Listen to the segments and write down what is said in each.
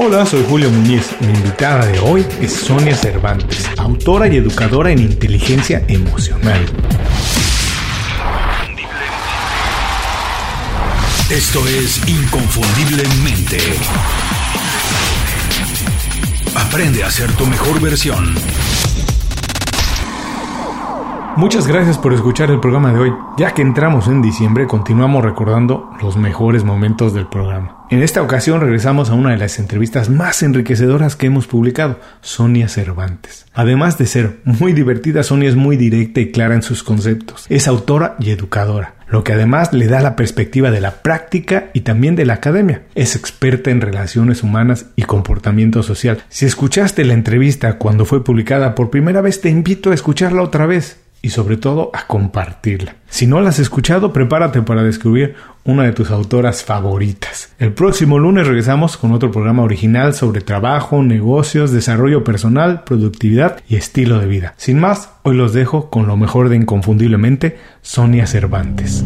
Hola, soy Julio Muñiz. Mi invitada de hoy es Sonia Cervantes, autora y educadora en inteligencia emocional. Esto es Inconfundiblemente. Aprende a ser tu mejor versión. Muchas gracias por escuchar el programa de hoy. Ya que entramos en diciembre, continuamos recordando los mejores momentos del programa. En esta ocasión regresamos a una de las entrevistas más enriquecedoras que hemos publicado, Sonia Cervantes. Además de ser muy divertida, Sonia es muy directa y clara en sus conceptos. Es autora y educadora lo que además le da la perspectiva de la práctica y también de la academia. Es experta en relaciones humanas y comportamiento social. Si escuchaste la entrevista cuando fue publicada por primera vez, te invito a escucharla otra vez y sobre todo a compartirla. Si no la has escuchado, prepárate para descubrir una de tus autoras favoritas. El próximo lunes regresamos con otro programa original sobre trabajo, negocios, desarrollo personal, productividad y estilo de vida. Sin más, hoy los dejo con lo mejor de Inconfundiblemente, Sonia Cervantes.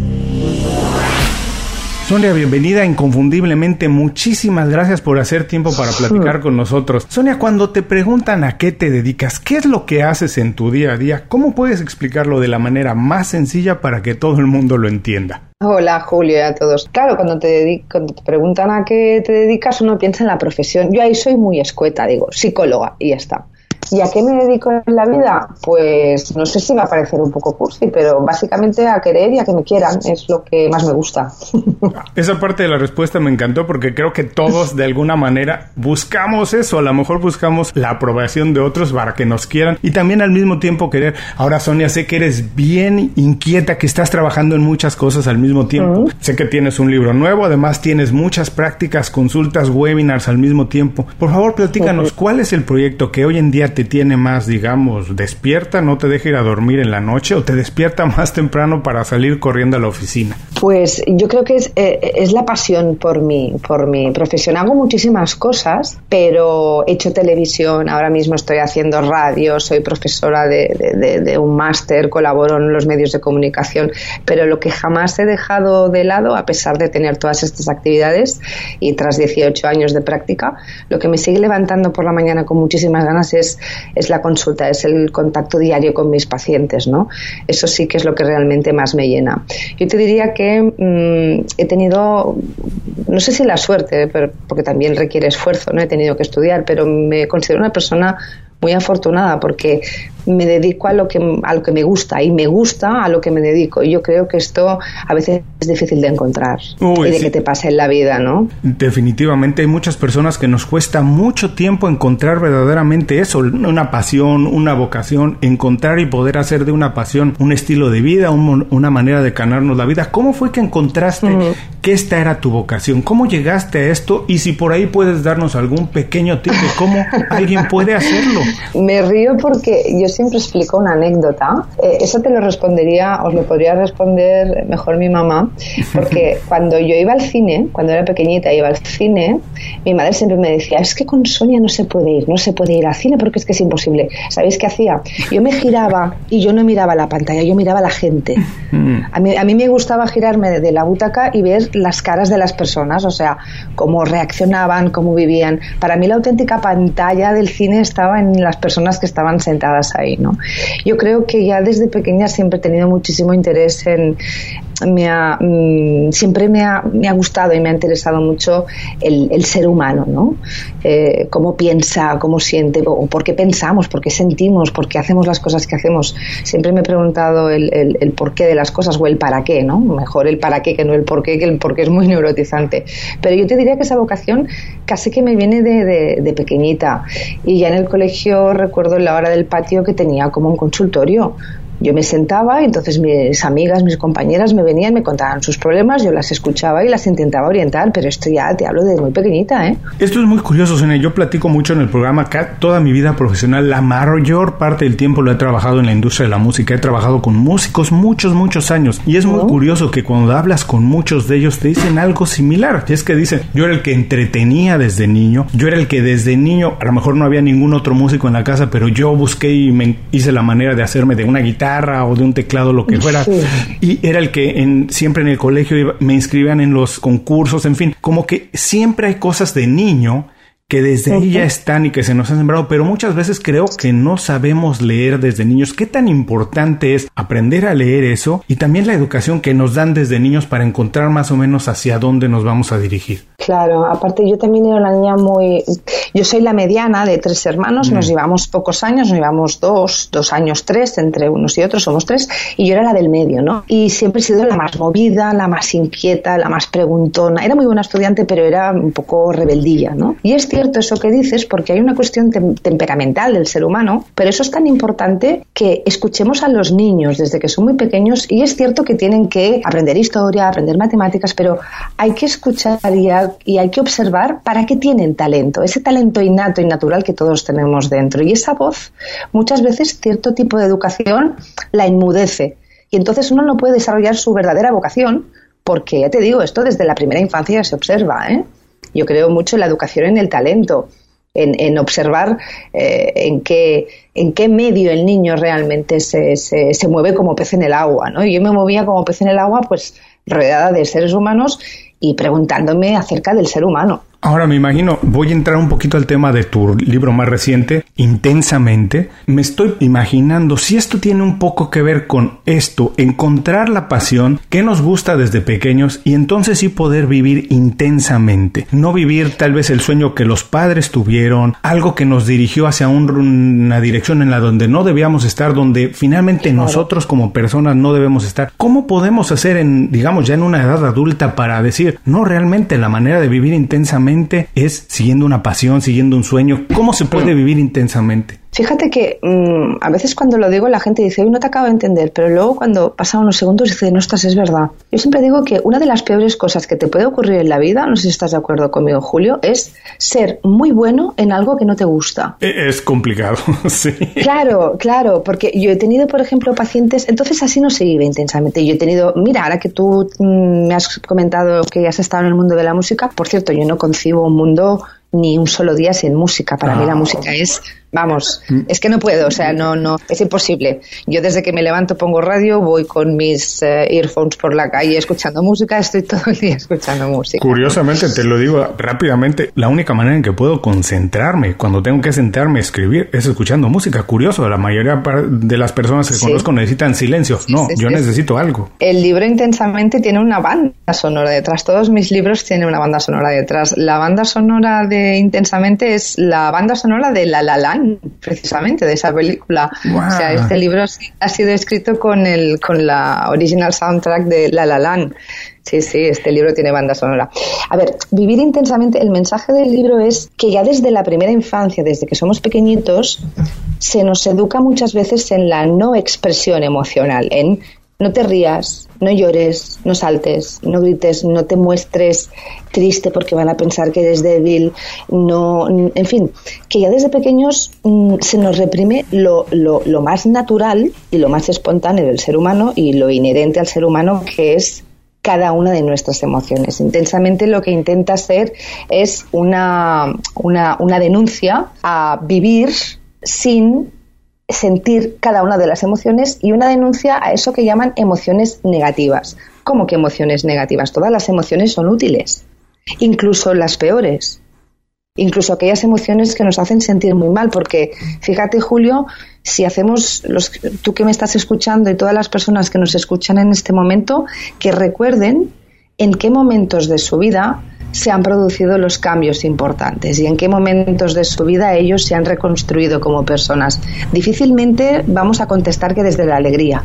Sonia, bienvenida inconfundiblemente. Muchísimas gracias por hacer tiempo para platicar con nosotros. Sonia, cuando te preguntan a qué te dedicas, qué es lo que haces en tu día a día, ¿cómo puedes explicarlo de la manera más sencilla para que todo el mundo lo entienda? Hola Julio y a todos. Claro, cuando te, cuando te preguntan a qué te dedicas, uno piensa en la profesión. Yo ahí soy muy escueta, digo, psicóloga y ya está. ¿Y a qué me dedico en la vida? Pues no sé si va a parecer un poco cursi, pero básicamente a querer y a que me quieran es lo que más me gusta. Esa parte de la respuesta me encantó porque creo que todos de alguna manera buscamos eso, a lo mejor buscamos la aprobación de otros para que nos quieran y también al mismo tiempo querer. Ahora Sonia, sé que eres bien inquieta, que estás trabajando en muchas cosas al mismo tiempo. Sé que tienes un libro nuevo, además tienes muchas prácticas, consultas, webinars al mismo tiempo. Por favor, platícanos, ¿cuál es el proyecto que hoy en día te tiene más, digamos, despierta, no te deja ir a dormir en la noche o te despierta más temprano para salir corriendo a la oficina? Pues yo creo que es, eh, es la pasión por mi, por mi profesión. Hago muchísimas cosas, pero he hecho televisión, ahora mismo estoy haciendo radio, soy profesora de, de un máster, colaboro en los medios de comunicación, pero lo que jamás he dejado de lado, a pesar de tener todas estas actividades y tras 18 años de práctica, lo que me sigue levantando por la mañana con muchísimas ganas es es la consulta, es el contacto diario con mis pacientes, ¿no? Eso sí que es lo que realmente más me llena. Yo te diría que mm, he tenido, no sé si la suerte, pero, porque también requiere esfuerzo, ¿no? He tenido que estudiar, pero me considero una persona muy afortunada porque me dedico a lo que a lo que me gusta y me gusta a lo que me dedico. Y yo creo que esto a veces es difícil de encontrar y de que te pase en la vida, ¿no? Definitivamente hay muchas personas que nos cuesta mucho tiempo encontrar verdaderamente eso, una pasión, una vocación, encontrar y poder hacer de una pasión un estilo de vida, una manera de ganarnos la vida. ¿Cómo fue que encontraste que esta era tu vocación? ¿Cómo llegaste a esto? Y si por ahí puedes darnos algún pequeño tip de cómo alguien puede hacerlo. Me río porque yo siempre explico una anécdota. Eh, eso te lo respondería, os lo podría responder mejor mi mamá, porque cuando yo iba al cine, cuando era pequeñita iba al cine, mi madre siempre me decía, es que con Sonia no se puede ir, no se puede ir al cine porque es que es imposible. ¿Sabéis qué hacía? Yo me giraba y yo no miraba la pantalla, yo miraba a la gente. A mí, a mí me gustaba girarme de la butaca y ver las caras de las personas, o sea, cómo reaccionaban, cómo vivían. Para mí la auténtica pantalla del cine estaba en las personas que estaban sentadas ahí, ¿no? Yo creo que ya desde pequeña siempre he tenido muchísimo interés en, me ha, mm, siempre me ha, me ha, gustado y me ha interesado mucho el, el ser humano, ¿no? Eh, cómo piensa, cómo siente, o por qué pensamos, por qué sentimos, por qué hacemos las cosas que hacemos. Siempre me he preguntado el, el, el porqué de las cosas o el para qué, ¿no? Mejor el para qué que no el por qué, que el por qué es muy neurotizante. Pero yo te diría que esa vocación casi que me viene de, de, de pequeñita. Y ya en el colegio recuerdo en la hora del patio que tenía como un consultorio yo me sentaba y entonces mis amigas, mis compañeras me venían, me contaban sus problemas, yo las escuchaba y las intentaba orientar, pero esto ya te hablo de muy pequeñita, ¿eh? Esto es muy curioso, Sonia. Yo platico mucho en el programa acá. Toda mi vida profesional, la mayor parte del tiempo lo he trabajado en la industria de la música. He trabajado con músicos muchos, muchos años. Y es muy curioso que cuando hablas con muchos de ellos te dicen algo similar. Y es que dicen, yo era el que entretenía desde niño. Yo era el que desde niño, a lo mejor no había ningún otro músico en la casa, pero yo busqué y me hice la manera de hacerme de una guitarra o de un teclado, lo que fuera. Sí. Y era el que en, siempre en el colegio iba, me inscribían en los concursos, en fin, como que siempre hay cosas de niño que desde ahí ya están y que se nos han sembrado, pero muchas veces creo que no sabemos leer desde niños. ¿Qué tan importante es aprender a leer eso y también la educación que nos dan desde niños para encontrar más o menos hacia dónde nos vamos a dirigir? Claro, aparte yo también era una niña muy... Yo soy la mediana de tres hermanos, nos mm. llevamos pocos años, nos llevamos dos, dos años, tres, entre unos y otros somos tres, y yo era la del medio, ¿no? Y siempre he sido la más movida, la más inquieta, la más preguntona. Era muy buena estudiante, pero era un poco rebeldilla, ¿no? Y es cierto eso que dices, porque hay una cuestión temperamental del ser humano, pero eso es tan importante que escuchemos a los niños desde que son muy pequeños, y es cierto que tienen que aprender historia, aprender matemáticas, pero hay que escuchar y, y hay que observar para qué tienen talento, ese talento innato y natural que todos tenemos dentro. Y esa voz, muchas veces cierto tipo de educación la inmudece. Y entonces uno no puede desarrollar su verdadera vocación, porque ya te digo, esto desde la primera infancia se observa. ¿eh? Yo creo mucho en la educación en el talento, en, observar eh, en, qué, en qué medio el niño realmente se, se, mueve como pez en el agua. ¿no? Yo me movía como pez en el agua, pues rodeada de seres humanos y preguntándome acerca del ser humano. Ahora me imagino, voy a entrar un poquito al tema de tu libro más reciente, Intensamente. Me estoy imaginando si esto tiene un poco que ver con esto, encontrar la pasión que nos gusta desde pequeños y entonces sí poder vivir intensamente. No vivir tal vez el sueño que los padres tuvieron, algo que nos dirigió hacia una dirección en la donde no debíamos estar, donde finalmente nosotros como personas no debemos estar. ¿Cómo podemos hacer en, digamos, ya en una edad adulta para decir, no realmente la manera de vivir intensamente es siguiendo una pasión, siguiendo un sueño. ¿Cómo se puede vivir intensamente? Fíjate que mm, a veces cuando lo digo la gente dice, hoy no te acabo de entender, pero luego cuando pasan unos segundos dice, no, estás, es verdad. Yo siempre digo que una de las peores cosas que te puede ocurrir en la vida, no sé si estás de acuerdo conmigo, Julio, es ser muy bueno en algo que no te gusta. E, es complicado, sí. Claro, claro, porque yo he tenido, por ejemplo, pacientes, entonces así no se vive intensamente. Yo he tenido, mira, ahora que tú mm, me has comentado que has estado en el mundo de la música, por cierto, yo no concibo un mundo ni un solo día sin música. Para mí la ah. música es Vamos, mm. es que no puedo, o sea, no, no, es imposible. Yo desde que me levanto pongo radio, voy con mis eh, earphones por la calle escuchando música, estoy todo el día escuchando música. Curiosamente, te lo digo rápidamente, la única manera en que puedo concentrarme cuando tengo que sentarme a escribir es escuchando música. Curioso, la mayoría de las personas que conozco necesitan silencio. no, yo necesito algo. El libro intensamente tiene una banda sonora detrás. Todos mis libros tienen una banda sonora detrás. La banda sonora de intensamente es la banda sonora de La La Land precisamente, de esa película. O sea, este libro ha sido escrito con, el, con la original soundtrack de La La Land. Sí, sí, este libro tiene banda sonora. A ver, vivir intensamente, el mensaje del libro es que ya desde la primera infancia, desde que somos pequeñitos, se nos educa muchas veces en la no expresión emocional, en no te rías, no llores, no saltes, no grites, no te muestres triste porque van a pensar que eres débil, no, en fin, que ya desde pequeños mm, se nos reprime lo, lo, lo más natural y lo más espontáneo del ser humano y lo inherente al ser humano que es cada una de nuestras emociones. Intensamente lo que intenta hacer es una, una, una denuncia a vivir sin sentir cada una de las emociones y una denuncia a eso que llaman emociones negativas. ¿Cómo que emociones negativas? Todas las emociones son útiles, incluso las peores, incluso aquellas emociones que nos hacen sentir muy mal, porque fíjate Julio, si hacemos, los, tú que me estás escuchando y todas las personas que nos escuchan en este momento, que recuerden en qué momentos de su vida se han producido los cambios importantes y en qué momentos de su vida ellos se han reconstruido como personas. Difícilmente vamos a contestar que desde la alegría.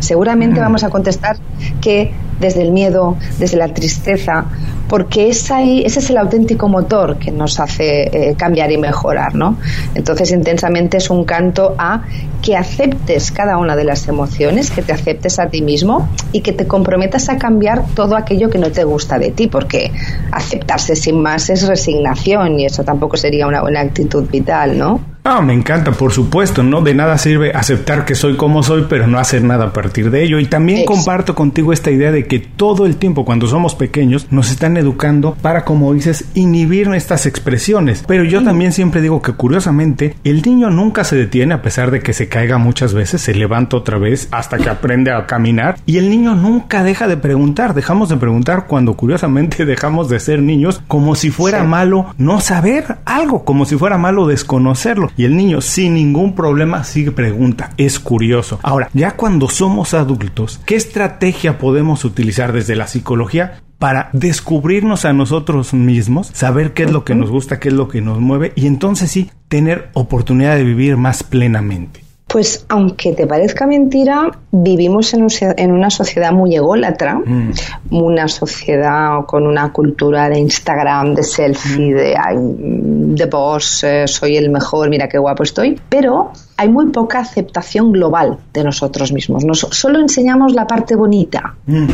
Seguramente mm. vamos a contestar que desde el miedo, desde la tristeza, porque es ahí, ese es el auténtico motor que nos hace eh, cambiar y mejorar, ¿no? Entonces, intensamente es un canto a que aceptes cada una de las emociones, que te aceptes a ti mismo y que te comprometas a cambiar todo aquello que no te gusta de ti, porque aceptarse sin más es resignación y eso tampoco sería una buena actitud vital, ¿no? Ah, me encanta, por supuesto, ¿no? De nada sirve aceptar que soy como soy, pero no hacer nada a partir de ello. Y también comparto contigo esta idea de que todo el tiempo cuando somos pequeños nos están educando para, como dices, inhibir estas expresiones. Pero yo también siempre digo que curiosamente el niño nunca se detiene a pesar de que se caiga muchas veces, se levanta otra vez hasta que aprende a caminar y el niño nunca deja de preguntar. Dejamos de preguntar cuando curiosamente dejamos de ser niños como si fuera malo no saber algo, como si fuera malo desconocerlo. Y el niño sin ningún problema sigue pregunta. Es curioso. Ahora, ya cuando somos adultos, ¿qué estrategia podemos utilizar desde la psicología para descubrirnos a nosotros mismos, saber qué es lo que nos gusta, qué es lo que nos mueve y entonces sí tener oportunidad de vivir más plenamente. Pues aunque te parezca mentira, vivimos en, una sociedad muy ególatra, mm. una sociedad con una cultura de Instagram, de selfie, mm. de, de boss, eh, soy el mejor, mira qué guapo estoy, pero hay muy poca aceptación global de nosotros mismos. Nos, solo enseñamos la parte bonita. Mm.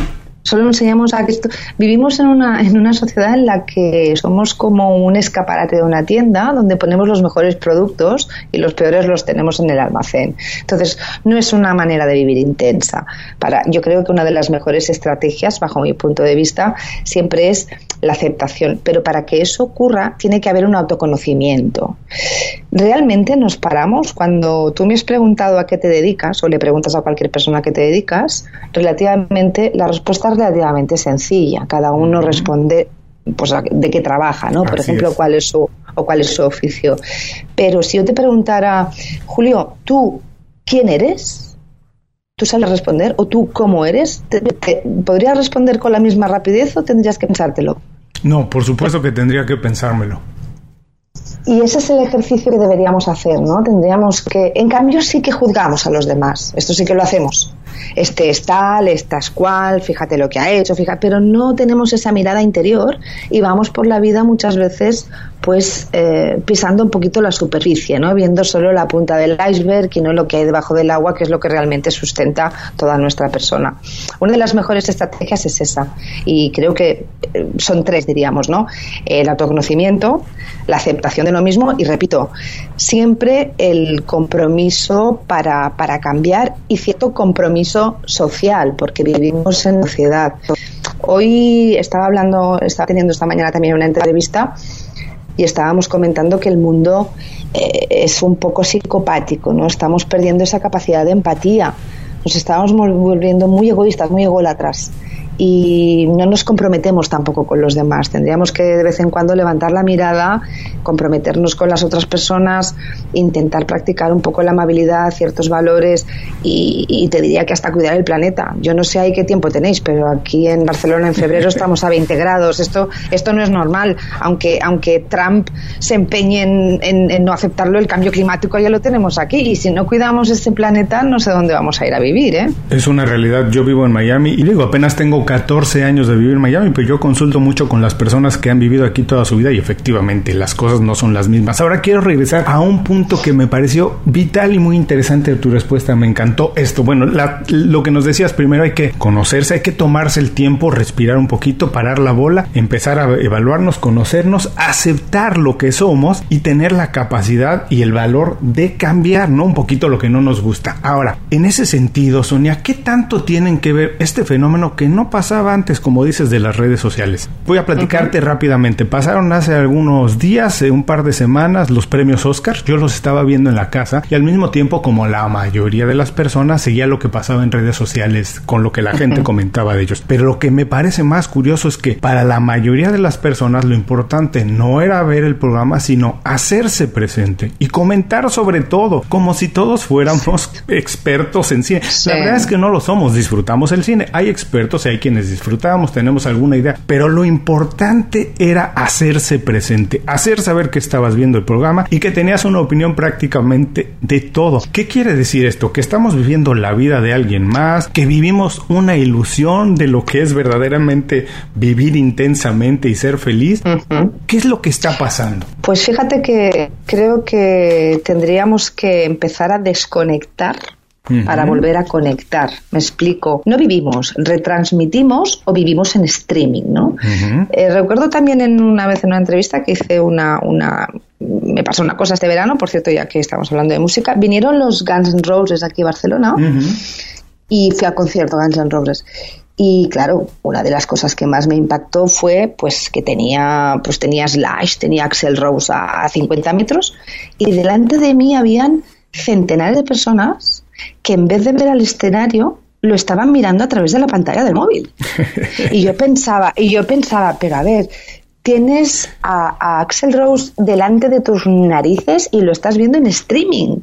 Solo enseñamos a que esto... vivimos en una, en una sociedad en la que somos como un escaparate de una tienda donde ponemos los mejores productos y los peores los tenemos en el almacén. Entonces, no es una manera de vivir intensa. Para, yo creo que una de las mejores estrategias, bajo mi punto de vista, siempre es la aceptación. Pero para que eso ocurra, tiene que haber un autoconocimiento. ¿Realmente nos paramos? Cuando tú me has preguntado a qué te dedicas, o le preguntas a cualquier persona a qué te dedicas, relativamente la respuesta relativamente sencilla. Cada uno responde pues de qué trabaja, ¿no? Por ejemplo, cuál es su o cuál es su oficio. Pero si yo te preguntara, Julio, ¿tú quién eres? ¿Tú sabes responder? ¿O tú cómo eres? podrías responder con la misma rapidez o tendrías que pensártelo? No, por supuesto que tendría que pensármelo. Y ese es el ejercicio que deberíamos hacer, ¿no? Tendríamos que, en cambio, sí que juzgamos a los demás. Esto sí que lo hacemos este es tal, esta es cual, fíjate lo que ha hecho, fíjate, pero no tenemos esa mirada interior y vamos por la vida muchas veces pues eh, pisando un poquito la superficie, ¿no? viendo solo la punta del iceberg y no lo que hay debajo del agua, que es lo que realmente sustenta toda nuestra persona. Una de las mejores estrategias es esa y creo que eh, son tres, diríamos, ¿no? El autoconocimiento, la aceptación de lo mismo y, repito, siempre el compromiso para, para cambiar y cierto compromiso social, porque vivimos en sociedad. Hoy estaba hablando, estaba teniendo esta mañana también una entrevista y estábamos comentando que el mundo eh, es un poco psicopático, ¿no? Estamos perdiendo esa capacidad de empatía, nos estamos volviendo muy egoístas, muy ególatras y no nos comprometemos tampoco con los demás. Tendríamos que de vez en cuando levantar la mirada, comprometernos con las otras personas, intentar practicar un poco la amabilidad, ciertos valores y, te diría que hasta cuidar el planeta. Yo no sé ahí qué tiempo tenéis, pero aquí en Barcelona en febrero estamos a 20 grados. Esto, esto no es normal. Aunque, aunque Trump se empeñe en, no aceptarlo, el cambio climático ya lo tenemos aquí y si no cuidamos este planeta no sé dónde vamos a ir a vivir. ¿eh? Es una realidad. Yo vivo en Miami y digo, apenas tengo 14 años de vivir en Miami, pero yo consulto mucho con las personas que han vivido aquí toda su vida y efectivamente las cosas no son las mismas. Ahora quiero regresar a un punto que me pareció vital y muy interesante de tu respuesta. Me encantó esto. Bueno, lo que nos decías primero hay que conocerse, hay que tomarse el tiempo, respirar un poquito, parar la bola, empezar a evaluarnos, conocernos, aceptar lo que somos y tener la capacidad y el valor de cambiar, ¿no? Un poquito lo que no nos gusta. Ahora, en ese sentido, Sonia, ¿qué tanto tienen que ver este fenómeno que no pasaba antes, como dices, de las redes sociales? Voy a platicarte rápidamente. Pasaron hace algunos días, eh, un par de semanas, los premios Oscar. Yo los estaba viendo en la casa y al mismo tiempo, como la mayoría de las personas, seguía lo que pasaba en redes sociales con lo que la gente comentaba de ellos. Pero lo que me parece más curioso es que para la mayoría de las personas lo importante no era ver el programa, sino hacerse presente y comentar sobre todo, como si todos fuéramos expertos en cine. La verdad es que no lo somos, disfrutamos el cine. Hay expertos y hay quienes disfrutamos, tenemos alguna idea, pero lo importante era hacerse presente, hacer saber que estabas viendo el programa y que tenías una opinión prácticamente de todo. ¿Qué quiere decir esto? Que estamos viviendo la vida de alguien más, que vivimos una ilusión de lo que es verdaderamente vivir intensamente y ser feliz. ¿Qué es lo que está pasando? Pues fíjate que creo que tendríamos que empezar a desconectar para volver a conectar. Me explico. No vivimos, retransmitimos o vivimos en streaming, ¿no? Eh, recuerdo también en una vez en una entrevista que hice una, una me pasó una cosa este verano, por cierto, ya que estamos hablando de música, vinieron los Guns N' Roses aquí a Barcelona y fui al concierto Guns N' Roses. Y claro, una de las cosas que más me impactó fue pues que tenía pues tenía Slash, tenía Axel Rose a 50 metros y delante de mí habían centenares de personas que en vez de ver al escenario lo estaban mirando a través de la pantalla del móvil. Y yo pensaba, y yo pensaba, pero a ver, tienes a, a Axel Rose delante de tus narices y lo estás viendo en streaming.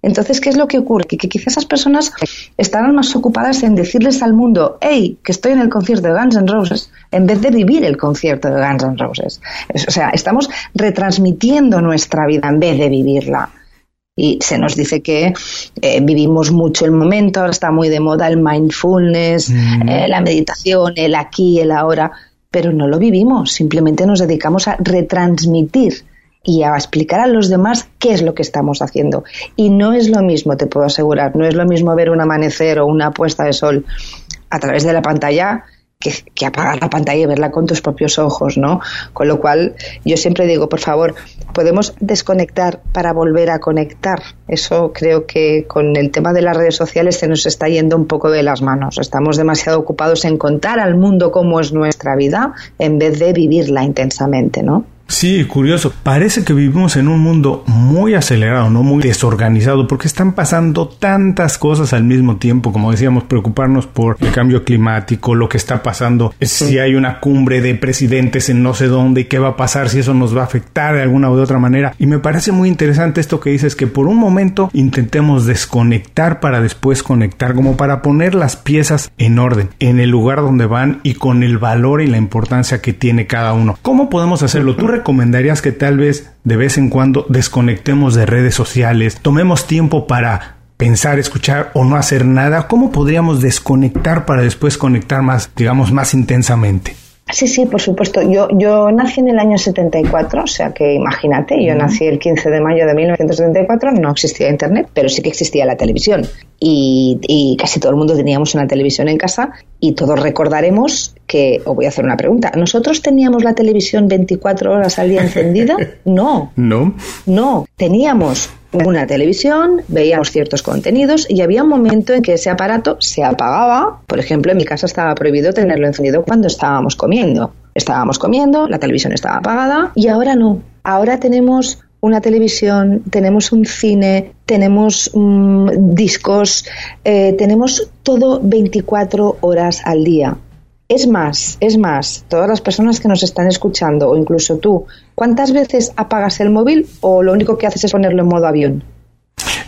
Entonces, ¿qué es lo que ocurre? Que, que quizás esas personas estarán más ocupadas en decirles al mundo, hey, que estoy en el concierto de Guns N' Roses, en vez de vivir el concierto de Guns N' Roses. O sea, estamos retransmitiendo nuestra vida en vez de vivirla. Y se nos dice que eh, vivimos mucho el momento, ahora está muy de moda el mindfulness, mm. eh, la meditación, el aquí, el ahora, pero no lo vivimos, simplemente nos dedicamos a retransmitir y a explicar a los demás qué es lo que estamos haciendo. Y no es lo mismo, te puedo asegurar, no es lo mismo ver un amanecer o una puesta de sol a través de la pantalla que, apagar la pantalla y verla con tus propios ojos, ¿no? Con lo cual, yo siempre digo, por favor, podemos desconectar para volver a conectar. Eso creo que con el tema de las redes sociales se nos está yendo un poco de las manos. Estamos demasiado ocupados en contar al mundo cómo es nuestra vida en vez de vivirla intensamente, ¿no? Sí, curioso. Parece que vivimos en un mundo muy acelerado, no muy desorganizado, porque están pasando tantas cosas al mismo tiempo, como decíamos, preocuparnos por el cambio climático, lo que está pasando, si hay una cumbre de presidentes en no sé dónde y qué va a pasar, si eso nos va a afectar de alguna u otra manera. Y me parece muy interesante esto que dices, que por un momento intentemos desconectar para después conectar, como para poner las piezas en orden, en el lugar donde van y con el valor y la importancia que tiene cada uno. ¿Cómo podemos hacerlo? ¿Tú recomendarías que tal vez de vez en cuando desconectemos de redes sociales, tomemos tiempo para pensar, escuchar o no hacer nada? ¿Cómo podríamos desconectar para después conectar más, digamos, más intensamente? Sí, sí, por supuesto. Yo, yo nací en el año 74, o sea que imagínate, yo nací el 15 de mayo de 1974, no existía Internet, pero sí que existía la televisión. Y, y, casi todo el mundo teníamos una televisión en casa y todos recordaremos que, os voy a hacer una pregunta, ¿nosotros teníamos la televisión 24 horas al día encendida? No. No. No, teníamos una televisión, veíamos ciertos contenidos y había un momento en que ese aparato se apagaba. Por ejemplo, en mi casa estaba prohibido tenerlo encendido cuando estábamos comiendo. Estábamos comiendo, la televisión estaba apagada y ahora no. Ahora tenemos una televisión, tenemos un cine, tenemos mm, discos, eh, tenemos todo 24 horas al día. Es más, es más, todas las personas que nos están escuchando o incluso tú, ¿cuántas veces apagas el móvil o lo único que haces es ponerlo en modo avión?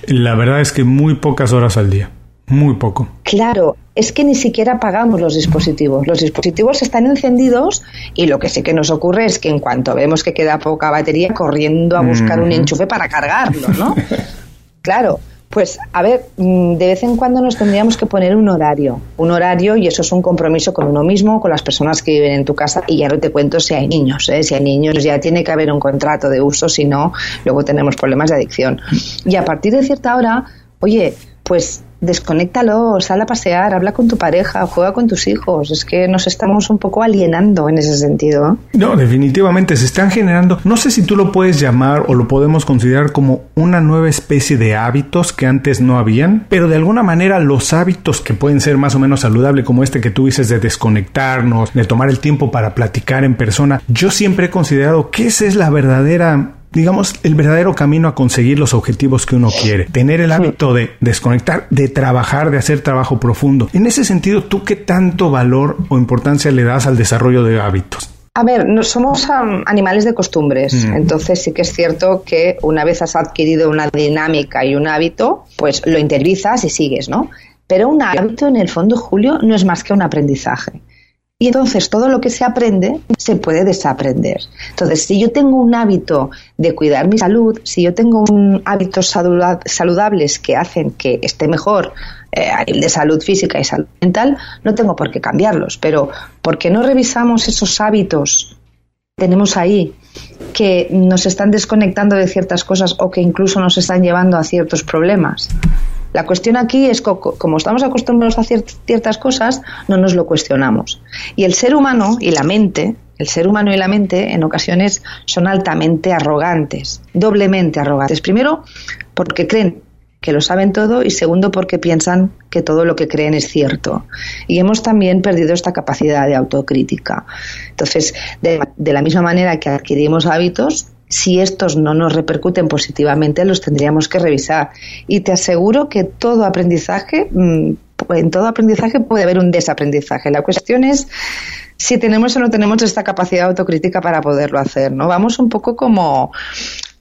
La verdad es que muy pocas horas al día, muy poco. Claro, es que ni siquiera apagamos los dispositivos. Los dispositivos están encendidos y lo que sí que nos ocurre es que en cuanto vemos que queda poca batería, corriendo a buscar un enchufe para cargarlo, ¿no? claro, pues a ver, mm, de vez en cuando nos tendríamos que poner un horario, un horario y eso es un compromiso con uno mismo, con las personas que viven en tu casa y ya no te cuento si hay niños, ¿eh? si hay niños ya tiene que haber un contrato de uso, si no, luego tenemos problemas de adicción. Y a partir de cierta hora, oye, pues desconéctalo, sal a pasear, habla con tu pareja, juega con tus hijos. Es que nos estamos un poco alienando en ese sentido. No, definitivamente se están generando, no sé si tú lo puedes llamar o lo podemos considerar como una nueva especie de hábitos que antes no habían, pero de alguna manera los hábitos que pueden ser más o menos saludables, como este que tú dices de desconectarnos, de tomar el tiempo para platicar en persona, yo siempre he considerado que esa es la verdadera digamos, el verdadero camino a conseguir los objetivos que uno quiere. Tener el hábito de desconectar, de trabajar, de hacer trabajo profundo. En ese sentido, ¿tú qué tanto valor o importancia le das al desarrollo de hábitos? A ver, no somos animales de costumbres, mm. entonces sí que es cierto que una vez has adquirido una dinámica y un hábito, pues lo interiorizas y sigues, ¿no? Pero un hábito en el fondo, Julio, no es más que un aprendizaje. Y entonces todo lo que se aprende se puede desaprender. Entonces, si yo tengo un hábito de cuidar mi salud, si yo tengo un hábitos saludables que hacen que esté mejor eh, de salud física y salud mental, no tengo por qué cambiarlos. Pero, ¿por qué no revisamos esos hábitos que tenemos ahí que nos están desconectando de ciertas cosas o que incluso nos están llevando a ciertos problemas? La cuestión aquí es que, como estamos acostumbrados a ciertas cosas, no nos lo cuestionamos. Y el ser humano y la mente, el ser humano y la mente en ocasiones son altamente arrogantes, doblemente arrogantes. Primero, porque creen que lo saben todo y segundo porque piensan que todo lo que creen es cierto. Y hemos también perdido esta capacidad de autocrítica. Entonces, de, la misma manera que adquirimos hábitos, si estos no nos repercuten positivamente, los tendríamos que revisar. Y te aseguro que todo aprendizaje, mm, en todo aprendizaje puede haber un desaprendizaje. La cuestión es si tenemos o no tenemos esta capacidad autocrítica para poderlo hacer, ¿no? Vamos un poco como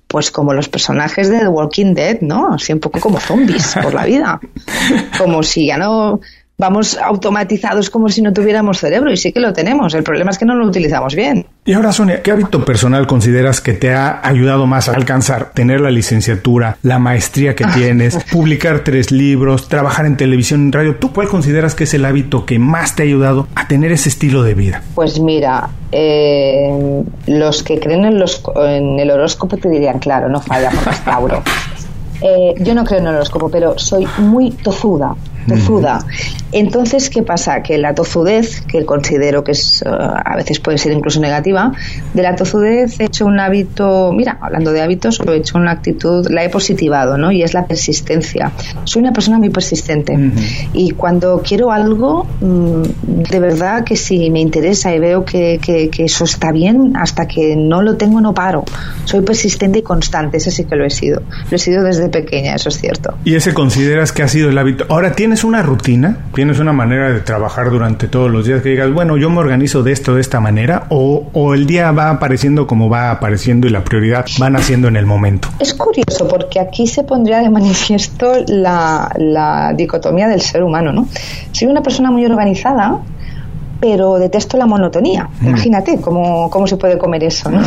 pues como los personajes de The Walking Dead, ¿no? Así un poco como zombies por la vida. Como si ya no vamos automatizados como si no tuviéramos cerebro y sí que lo tenemos. El problema es que no lo utilizamos bien. Y ahora, Sonia, ¿qué hábito personal consideras que te ha ayudado más a alcanzar tener la licenciatura, la maestría que tienes, publicar tres libros, trabajar en televisión, en radio? ¿Tú cuál consideras que es el hábito que más te ha ayudado a tener ese estilo de vida? Pues mira, eh, los que creen en, los, en el horóscopo te dirían, claro, no falla por Tauro. Eh, yo no creo en el horóscopo, pero soy muy tozuda, tozuda. Entonces, ¿qué pasa? Que la tozudez, que considero que es, eh, a veces puede ser incluso negativa, de la tozudez he hecho un hábito, mira, hablando de hábitos, he hecho una actitud, la he positivado, ¿no? Y es la persistencia. Soy una persona muy persistente y cuando quiero algo, mm, de verdad que si me interesa y veo que, que, que, eso está bien, hasta que no lo tengo no paro. Soy persistente y constante, ese sí que lo he sido. Lo he sido desde pequeña, eso es cierto. ¿Y ese consideras que ha sido el hábito? Ahora, ¿tienes una rutina? ¿Tienes una manera de trabajar durante todos los días que digas, bueno, yo me organizo de esto, de esta manera? ¿O, o el día va apareciendo como va apareciendo y la prioridad va naciendo en el momento? Es curioso porque aquí se pondría de manifiesto la, la dicotomía del ser humano, ¿no? Soy una persona muy organizada, pero detesto la monotonía. Mm. Imagínate cómo, cómo se puede comer eso. ¿no?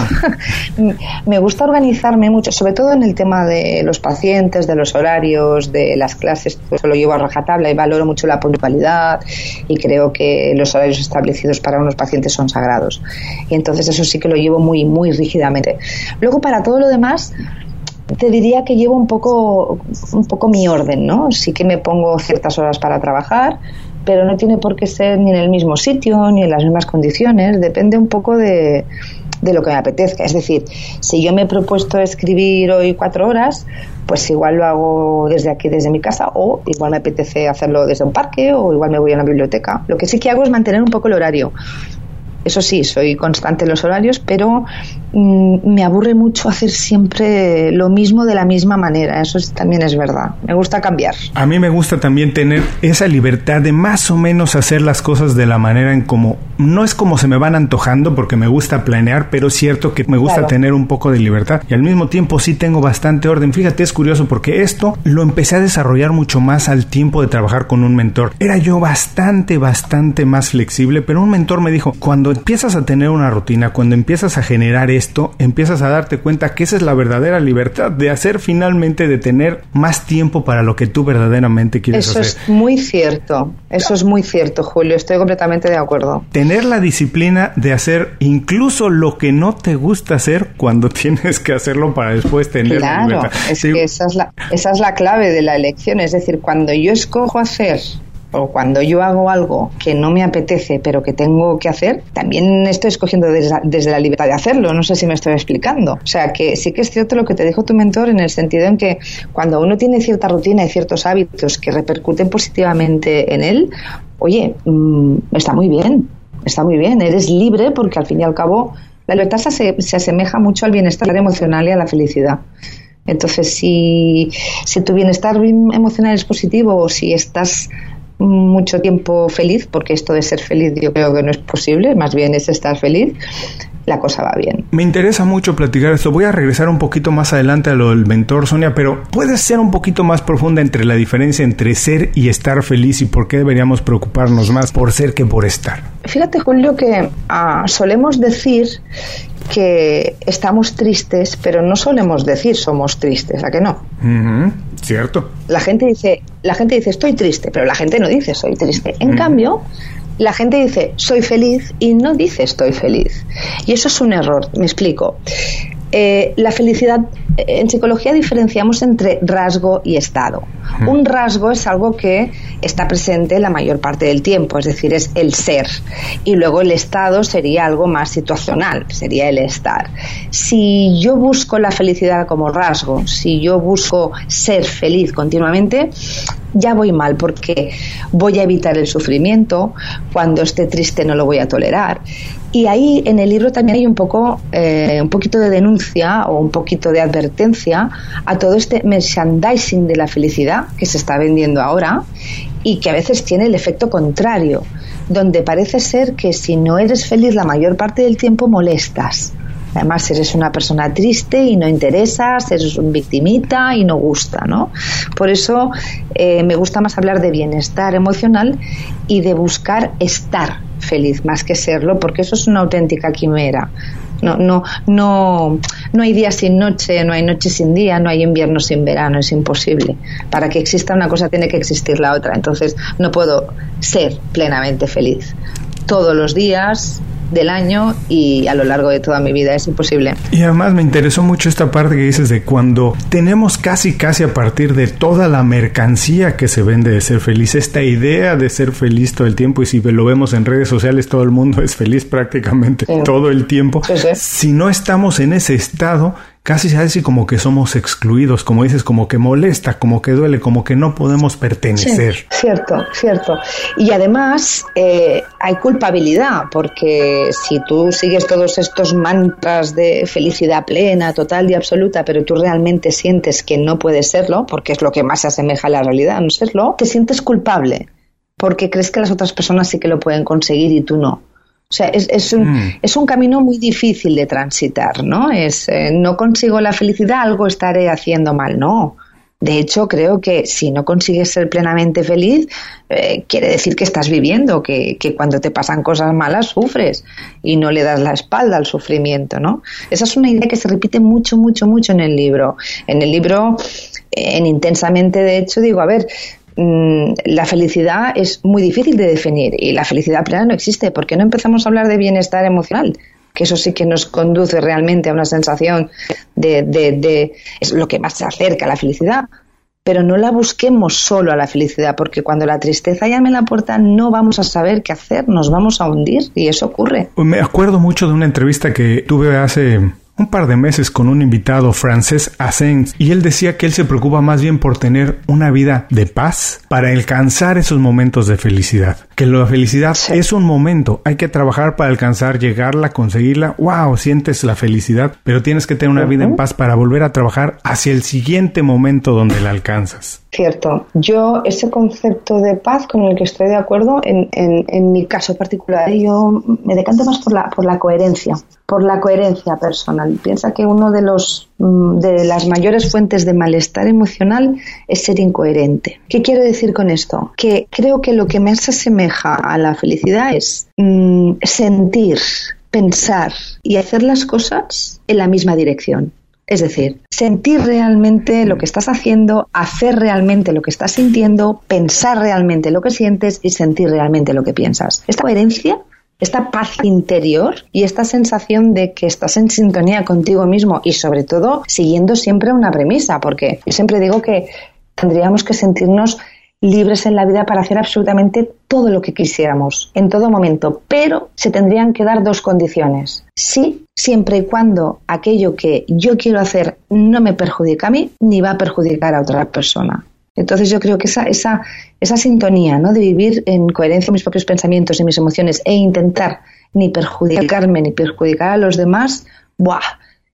me gusta organizarme mucho, sobre todo en el tema de los pacientes, de los horarios, de las clases. Eso lo llevo a rajatabla y valoro mucho la puntualidad y creo que los horarios establecidos para unos pacientes son sagrados. Y entonces eso sí que lo llevo muy, muy rígidamente. Luego, para todo lo demás, te diría que llevo un poco, un poco mi orden, ¿no? Sí que me pongo ciertas horas para trabajar, pero no tiene por qué ser ni en el mismo sitio ni en las mismas condiciones, depende un poco de, de lo que me apetezca. Es decir, si yo me he propuesto escribir hoy cuatro horas, pues igual lo hago desde aquí, desde mi casa, o igual me apetece hacerlo desde un parque, o igual me voy a una biblioteca. Lo que sí que hago es mantener un poco el horario. Eso sí, soy constante en los horarios, pero mm, me aburre mucho hacer siempre lo mismo de la misma manera. Eso también es verdad. Me gusta cambiar. A mí me gusta también tener esa libertad de más o menos hacer las cosas de la manera en como no es como se me van antojando porque me gusta planear, pero es cierto que me gusta tener un poco de libertad y al mismo tiempo sí tengo bastante orden. Fíjate, es curioso porque esto lo empecé a desarrollar mucho más al tiempo de trabajar con un mentor. Era yo bastante, bastante más flexible, pero un mentor me dijo, cuando empiezas a tener una rutina, cuando empiezas a generar esto, empiezas a darte cuenta que esa es la verdadera libertad de hacer finalmente, de tener más tiempo para lo que tú verdaderamente quieres hacer. Eso es muy cierto, eso es muy cierto, Julio, estoy completamente de acuerdo. Tener la disciplina de hacer incluso lo que no te gusta hacer cuando tienes que hacerlo para después tener la libertad. Es que esa es, la, esa es la clave de la elección, es decir, cuando yo escojo hacer o cuando yo hago algo que no me apetece pero que tengo que hacer, también estoy escogiendo desde, la libertad de hacerlo. No sé si me estoy explicando. O sea, que sí que es cierto lo que te dijo tu mentor en el sentido en que cuando uno tiene cierta rutina y ciertos hábitos que repercuten positivamente en él, oye, mm, está muy bien, está muy bien, eres libre porque al fin y al cabo la libertad se, se asemeja mucho al bienestar emocional y a la felicidad. Entonces, si, si tu bienestar emocional es positivo o si estás mucho tiempo feliz, porque esto de ser feliz yo creo que no es posible, más bien es estar feliz, la cosa va bien. Me interesa mucho platicar esto. Voy a regresar un poquito más adelante a lo del mentor, Sonia, pero ¿puedes ser un poquito más profunda entre la diferencia entre ser y estar feliz y por qué deberíamos preocuparnos más por ser que por estar? Fíjate, Julio, que ah, solemos decir que estamos tristes, pero no solemos decir somos tristes, ¿a que no? Cierto. La gente dice, la gente dice estoy triste, pero la gente no dice soy triste. En cambio, la gente dice soy feliz y no dice estoy feliz. Y eso es un error, me explico. Eh, la felicidad, en psicología diferenciamos entre rasgo y estado. Un rasgo es algo que está presente la mayor parte del tiempo, es decir, es el ser. Y luego el estado sería algo más situacional, sería el estar. Si yo busco la felicidad como rasgo, si yo busco ser feliz continuamente, ya voy mal porque voy a evitar el sufrimiento, cuando esté triste no lo voy a tolerar. Y ahí en el libro también hay un poco, eh, un poquito de denuncia o un poquito de advertencia a todo este merchandising de la felicidad que se está vendiendo ahora y que a veces tiene el efecto contrario, donde parece ser que si no eres feliz la mayor parte del tiempo molestas Además, eres una persona triste y no interesas, eres un victimita y no gusta, ¿no? Por eso eh, me gusta más hablar de bienestar emocional y de buscar estar feliz más que serlo, porque eso es una auténtica quimera. No, no, no, no hay día sin noche, no hay noche sin día, no hay invierno sin verano, es imposible. Para que exista una cosa tiene que existir la otra. Entonces no puedo ser plenamente feliz. Todos los días, del año y a lo largo de toda mi vida. Es imposible. Y además me interesó mucho esta parte que dices de cuando tenemos casi casi a partir de toda la mercancía que se vende de ser feliz, esta idea de ser feliz todo el tiempo y si lo vemos en redes sociales todo el mundo es feliz prácticamente todo el tiempo. Si no estamos en ese estado, casi se hace como que somos excluidos, como dices, como que molesta, como que duele, como que no podemos pertenecer. cierto, cierto. Y además eh, hay culpabilidad, porque si tú sigues todos estos mantras de felicidad plena, total y absoluta, pero tú realmente sientes que no puedes serlo, porque es lo que más se asemeja a la realidad, no serlo, te sientes culpable, porque crees que las otras personas sí que lo pueden conseguir y tú no. O sea, es, es, un, mm. es un camino muy difícil de transitar, ¿no? Es, eh, no consigo la felicidad, algo estaré haciendo mal, no. De hecho, creo que si no consigues ser plenamente feliz, eh, quiere decir que estás viviendo, que, que, cuando te pasan cosas malas sufres y no le das la espalda al sufrimiento, ¿no? Esa es una idea que se repite mucho, mucho, mucho en el libro. En el libro, en Intensamente, de hecho, digo, a ver, la felicidad es muy difícil de definir y la felicidad plena no existe. ¿Por qué no empezamos a hablar de bienestar emocional? Que eso sí que nos conduce realmente a una sensación de, de, es lo que más se acerca a la felicidad. Pero no la busquemos solo a la felicidad, porque cuando la tristeza llame a la puerta no vamos a saber qué hacer, nos vamos a hundir y eso ocurre. Me acuerdo mucho de una entrevista que tuve hace un par de meses con un invitado francés Asens y él decía que él se preocupa más bien por tener una vida de paz para alcanzar esos momentos de felicidad. Que la felicidad es un momento, hay que trabajar para alcanzar, llegarla, conseguirla. Wow, sientes la felicidad, pero tienes que tener una vida en paz para volver a trabajar hacia el siguiente momento donde la alcanzas. Cierto. Yo, ese concepto de paz con el que estoy de acuerdo, en, en, en, mi caso particular, yo me decanto más por la, por la coherencia, por la coherencia personal. Piensa que uno de los mm, de las mayores fuentes de malestar emocional es ser incoherente. ¿Qué quiero decir con esto? Que creo que lo que más se asemeja a la felicidad es mm, sentir, pensar y hacer las cosas en la misma dirección. Es decir, sentir realmente lo que estás haciendo, hacer realmente lo que estás sintiendo, pensar realmente lo que sientes y sentir realmente lo que piensas. Esta coherencia, esta paz interior y esta sensación de que estás en sintonía contigo mismo y sobre todo siguiendo siempre una premisa, porque yo siempre digo que tendríamos que sentirnos libres en la vida para hacer absolutamente todo lo que quisiéramos, en todo momento, pero se tendrían que dar dos condiciones. Sí, siempre y cuando aquello que yo quiero hacer no me perjudica a mí, ni va a perjudicar a otra persona. Entonces yo creo que esa, esa, esa sintonía ¿no? de vivir en coherencia con mis propios pensamientos y mis emociones e intentar ni perjudicarme ni perjudicar a los demás, ¡buah!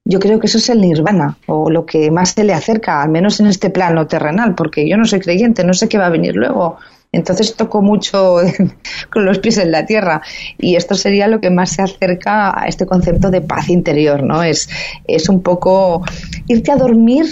yo creo que eso es el nirvana o lo que más se le acerca, al menos en este plano terrenal, porque yo no soy creyente, no sé qué va a venir luego. Entonces toco mucho con los pies en la tierra y esto sería lo que más se acerca a este concepto de paz interior, ¿no? Es, es un poco irte a dormir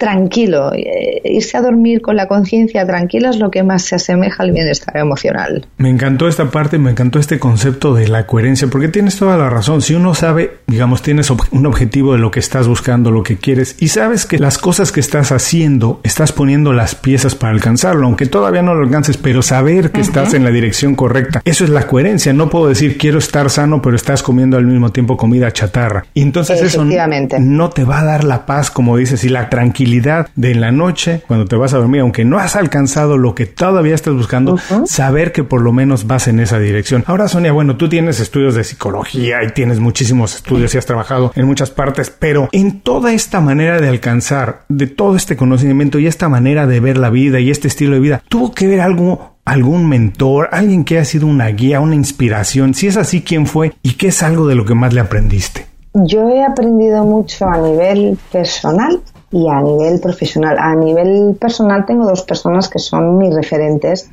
tranquilo. Eh, irse a dormir con la conciencia tranquila es lo que más se asemeja al bienestar emocional. Me encantó esta parte, me encantó este concepto de la coherencia, porque tienes toda la razón. Si uno sabe, digamos, tienes un objetivo de lo que estás buscando, lo que quieres, y sabes que las cosas que estás haciendo, estás poniendo las piezas para alcanzarlo, aunque todavía no lo alcances, pero saber que estás en la dirección correcta. Eso es la coherencia. No puedo decir quiero estar sano, pero estás comiendo al mismo tiempo comida chatarra. Y entonces eso no te va a dar la paz, como dices, y la tranquilidad tranquilidad de en la noche, cuando te vas a dormir, aunque no has alcanzado lo que todavía estás buscando, saber que por lo menos vas en esa dirección. Ahora, Sonia, bueno, tú tienes estudios de psicología y tienes muchísimos estudios y has trabajado en muchas partes, pero en toda esta manera de alcanzar, de todo este conocimiento y esta manera de ver la vida y este estilo de vida, tuvo que ver algo algún mentor, alguien que haya sido una guía, una inspiración? Si es así, ¿quién fue? ¿Y qué es algo de lo que más le aprendiste? Yo he aprendido mucho a nivel personal y a nivel profesional. A nivel personal tengo dos personas que son mis referentes,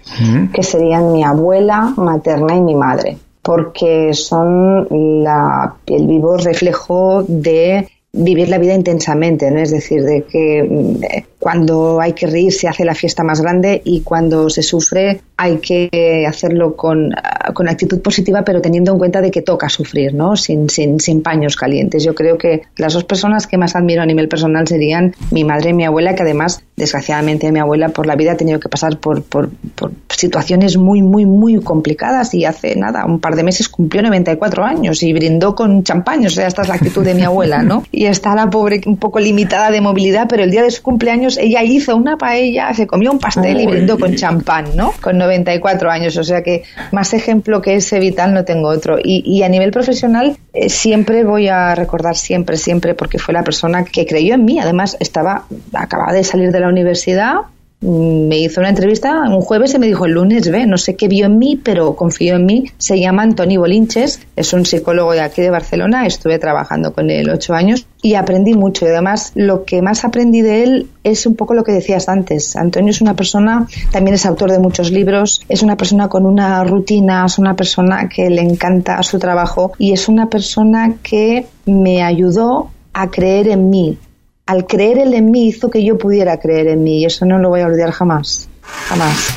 que serían mi abuela materna y mi madre, porque son la, el vivo reflejo de vivir la vida intensamente, ¿no? Es decir, de que mm, cuando hay que reír se hace la fiesta más grande y cuando se sufre hay que hacerlo con, con actitud positiva, pero teniendo en cuenta de que toca sufrir, ¿no? Sin, sin, sin, paños calientes. Yo creo que las dos personas que más admiro a nivel personal serían mi madre y mi abuela, que además, desgraciadamente, mi abuela por la vida ha tenido que pasar por, por, por situaciones muy, muy, muy complicadas y hace nada, un par de meses cumplió 94 años y brindó con champán. O sea, esta es la actitud de mi abuela, ¿no? Y está la pobre un poco limitada de movilidad, pero el día de su cumpleaños ella hizo una paella, se comió un pastel y brindó con champán, ¿no? Con 94 años, o sea que más ejemplo que ese vital no tengo otro. Y, a nivel profesional eh, siempre voy a recordar siempre, siempre, porque fue la persona que creyó en mí. Además estaba, acababa de salir de la universidad, me hizo una entrevista un jueves y me dijo el lunes, ve, no sé qué vio en mí, pero confió en mí. Se llama Antoni Bolinches, es un psicólogo de aquí de Barcelona, estuve trabajando con él ocho años y aprendí mucho. Y además lo que más aprendí de él es un poco lo que decías antes. Antonio es una persona, también es autor de muchos libros, es una persona con una rutina, es una persona que le encanta su trabajo y es una persona que me ayudó a creer en mí, al creer él en mí hizo que yo pudiera creer en mí y eso no lo voy a olvidar jamás, jamás.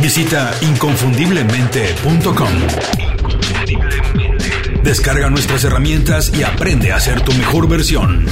Visita inconfundiblemente.com. Descarga nuestras herramientas y aprende a ser tu mejor versión.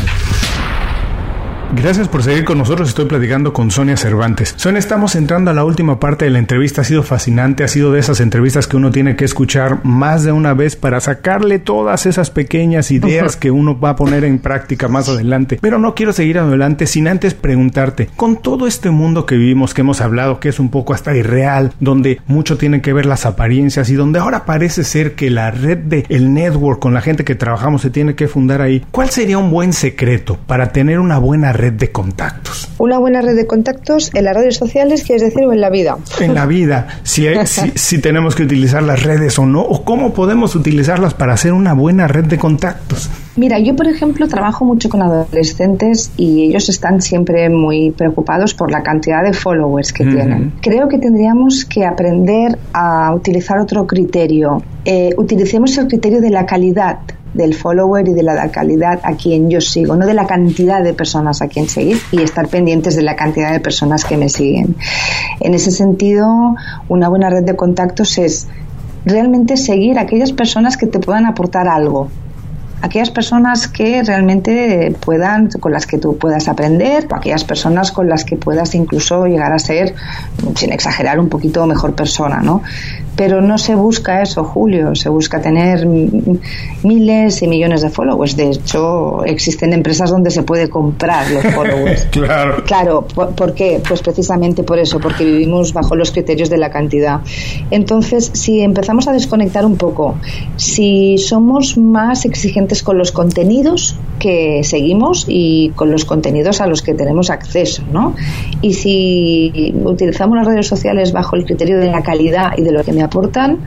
Gracias por seguir con nosotros. Estoy platicando con Sonia Cervantes. Sonia, estamos entrando a la última parte de la entrevista. Ha sido fascinante. Ha sido de esas entrevistas que uno tiene que escuchar más de una vez para sacarle todas esas pequeñas ideas que uno va a poner en práctica más adelante. Pero no quiero seguir adelante sin antes preguntarte, con todo este mundo que vivimos, que hemos hablado, que es un poco hasta irreal, donde mucho tiene que ver las apariencias y donde ahora parece ser que la red de el network con la gente que trabajamos se tiene que fundar ahí, ¿cuál sería un buen secreto para tener una buena red? Red de contactos? Una buena red de contactos en las redes sociales, quieres decir, o en la vida. En la vida, si, si, tenemos que utilizar las redes o no, o cómo podemos utilizarlas para hacer una buena red de contactos. Mira, yo por ejemplo trabajo mucho con adolescentes y ellos están siempre muy preocupados por la cantidad de followers que tienen. Creo que tendríamos que aprender a utilizar otro criterio. Eh, utilicemos el criterio de la calidad del follower y de la calidad a quien yo sigo, no de la cantidad de personas a quien seguir y estar pendientes de la cantidad de personas que me siguen. En ese sentido, una buena red de contactos es realmente seguir aquellas personas que te puedan aportar algo, aquellas personas que realmente puedan, con las que tú puedas aprender, o aquellas personas con las que puedas incluso llegar a ser, sin exagerar, un poquito mejor persona, ¿no? Pero no se busca eso, Julio, se busca tener miles y millones de followers. De hecho, existen empresas donde se puede comprar los followers. claro. Claro, ¿por, qué? Pues precisamente por eso, porque vivimos bajo los criterios de la cantidad. Entonces, si empezamos a desconectar un poco, si somos más exigentes con los contenidos que seguimos y con los contenidos a los que tenemos acceso, ¿no? Y si utilizamos las redes sociales bajo el criterio de la calidad y de lo que me aportan,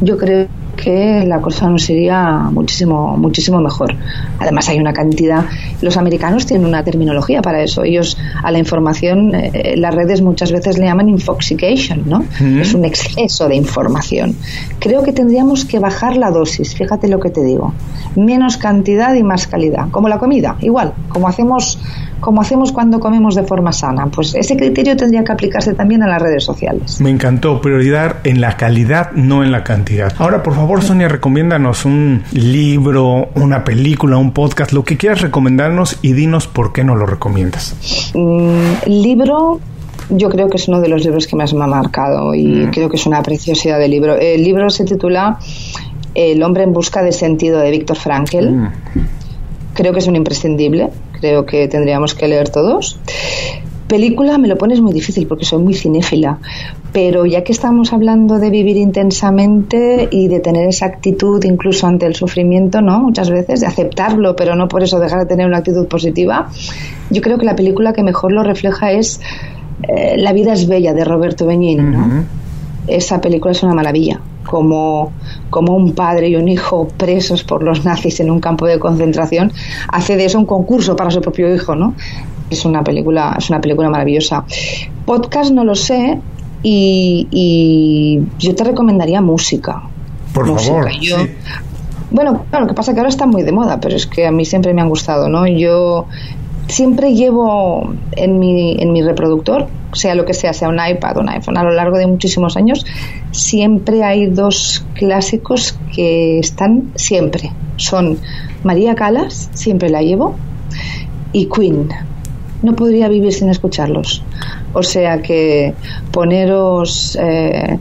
yo creo que la cosa nos sería muchísimo muchísimo mejor. Además hay una cantidad, los americanos tienen una terminología para eso. Ellos a la información, eh, las redes muchas veces le llaman infoxication, ¿no? Es un exceso de información. Creo que tendríamos que bajar la dosis, fíjate lo que te digo. Menos cantidad y más calidad, como la comida, igual, como hacemos como hacemos cuando comemos de forma sana. Pues ese criterio tendría que aplicarse también a las redes sociales. Me encantó, prioridad en la calidad, no en la cantidad. Ahora, por favor, Sonia, recomiéndanos un libro, una película, un podcast, lo que quieras recomendarnos y dinos por qué no lo recomiendas. Mm, libro, yo creo que es uno de los libros que más me ha marcado y mm. creo que es una preciosidad de libro. El libro se titula El hombre en busca de sentido de Víctor Frankel. Mm creo que es un imprescindible, creo que tendríamos que leer todos. Película me lo pones muy difícil porque soy muy cinéfila, pero ya que estamos hablando de vivir intensamente y de tener esa actitud incluso ante el sufrimiento, ¿no? Muchas veces, de aceptarlo, pero no por eso dejar de tener una actitud positiva, yo creo que la película que mejor lo refleja es eh, La vida es bella de Roberto Benigni, ¿no? Esa película es una maravilla. Como, como un padre y un hijo presos por los nazis en un campo de concentración hace de eso un concurso para su propio hijo, ¿no? Es una película, es una película maravillosa. Podcast no lo sé y, yo te recomendaría música. Por favor. Bueno, lo que pasa es que ahora está muy de moda, pero es que a mí siempre me han gustado, ¿no? Yo siempre llevo en mi, en mi reproductor, sea lo que sea, sea un iPad un iPhone, a lo largo de muchísimos años, siempre hay dos clásicos que están siempre. Son María Calas, siempre la llevo, y Queen no podría vivir sin escucharlos. O sea que poneros eh,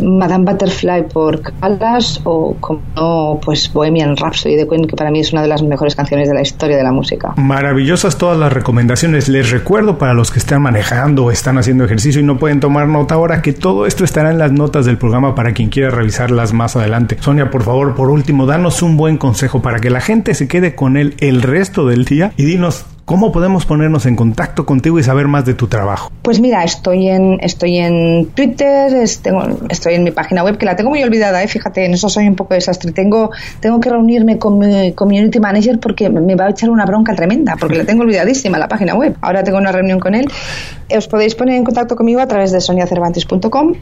Madame Butterfly por Callas o como no, pues Bohemian Rhapsody de Queen, que para mí es una de las mejores canciones de la historia de la música. Maravillosas todas las recomendaciones. Les recuerdo para los que están manejando o están haciendo ejercicio y no pueden tomar nota ahora que todo esto estará en las notas del programa para quien quiera revisarlas más adelante. Sonia, por favor, por último, danos un buen consejo para que la gente se quede con él el resto del día y dinos ¿Cómo podemos ponernos en contacto contigo y saber más de tu trabajo? Pues mira, estoy en, estoy en Twitter, estoy en mi página web, que la tengo muy olvidada, ¿eh? fíjate, en eso soy un poco desastre. Tengo, tengo que reunirme con mi community manager porque me va a echar una bronca tremenda, porque la tengo olvidadísima la página web. Ahora tengo una reunión con él. Os podéis poner en contacto conmigo a través de soniacervantes.com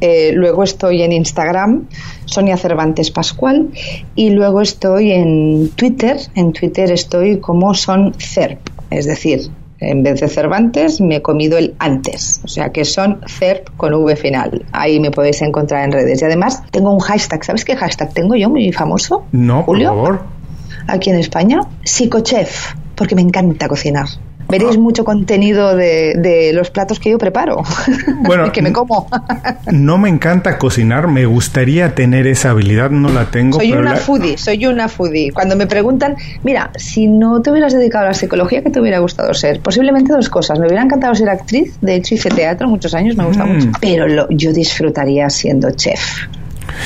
eh, luego estoy en Instagram, Sonia Cervantes Pascual, y luego estoy en Twitter. En Twitter estoy como Son Cerp, es decir, en vez de Cervantes me he comido el antes, o sea que son CERP con V final. Ahí me podéis encontrar en redes. Y además tengo un hashtag, ¿sabes qué hashtag tengo yo muy famoso? No, por favor. Aquí en España, psicochef, porque me encanta cocinar veréis ah. mucho contenido de, los platos que yo preparo bueno, que me como. no me encanta cocinar, me gustaría tener esa habilidad, no la tengo. Soy una foodie, soy una foodie. Cuando me preguntan, mira, si no te hubieras dedicado a la psicología, ¿qué te hubiera gustado ser? Posiblemente dos cosas. Me hubiera encantado ser actriz, de hecho hice teatro muchos años, me gusta mm. mucho, pero yo disfrutaría siendo chef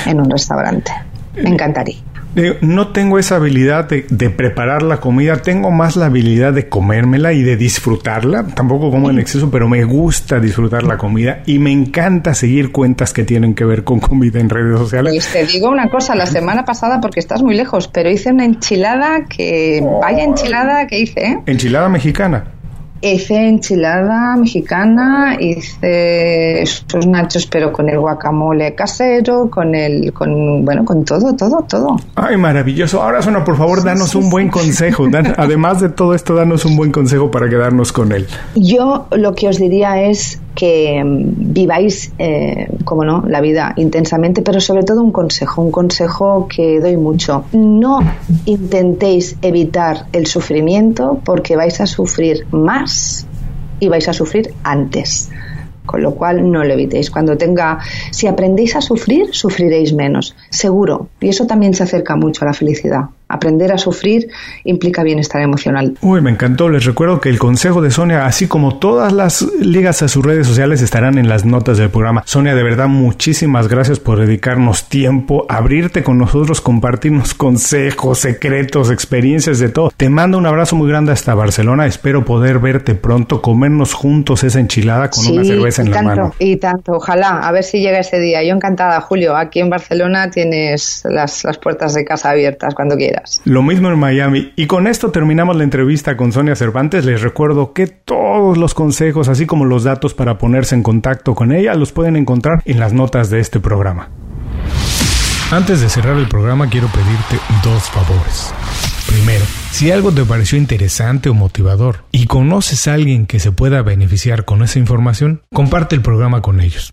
en un restaurante. Me encantaría no tengo esa habilidad de, preparar la comida, tengo más la habilidad de comérmela y de disfrutarla. Tampoco como en exceso, pero me gusta disfrutar la comida y me encanta seguir cuentas que tienen que ver con comida en redes sociales. Pues te digo una cosa, la semana pasada, porque estás muy lejos, pero hice una enchilada que... Vaya enchilada que hice, ¿eh? Enchilada mexicana. Hice enchilada mexicana, hice estos nachos pero con el guacamole casero, con el, con, bueno, con todo, todo, todo. Ay, maravilloso. Ahora, Sona, por favor, danos un buen consejo. además de todo esto, danos un buen consejo para quedarnos con él. Yo lo que os diría es que mm, viváis, eh, como no, la vida intensamente, pero sobre todo un consejo, un consejo que doy mucho. No intentéis evitar el sufrimiento porque vais a sufrir más y vais a sufrir antes. Con lo cual no lo evitéis. Cuando tenga, si aprendéis a sufrir, sufriréis menos, seguro. Y eso también se acerca mucho a la felicidad. Aprender a sufrir implica bienestar emocional. Uy, me encantó. Les recuerdo que el consejo de Sonia, así como todas las ligas a sus redes sociales, estarán en las notas del programa. Sonia, de verdad, muchísimas gracias por dedicarnos tiempo, abrirte con nosotros, compartirnos consejos, secretos, experiencias de todo. Te mando un abrazo muy grande hasta Barcelona. Espero poder verte pronto, comernos juntos esa enchilada con una cerveza en la mano. Y tanto, ojalá, a ver si llega ese día. Yo encantada, Julio. Aquí en Barcelona tienes las, las puertas de casa abiertas cuando quieras. Lo mismo en Miami. Y con esto terminamos la entrevista con Sonia Cervantes. Les recuerdo que todos los consejos, así como los datos para ponerse en contacto con ella, los pueden encontrar en las notas de este programa. Antes de cerrar el programa, quiero pedirte dos favores. Primero, si algo te pareció interesante o motivador y conoces a alguien que se pueda beneficiar con esa información, comparte el programa con ellos.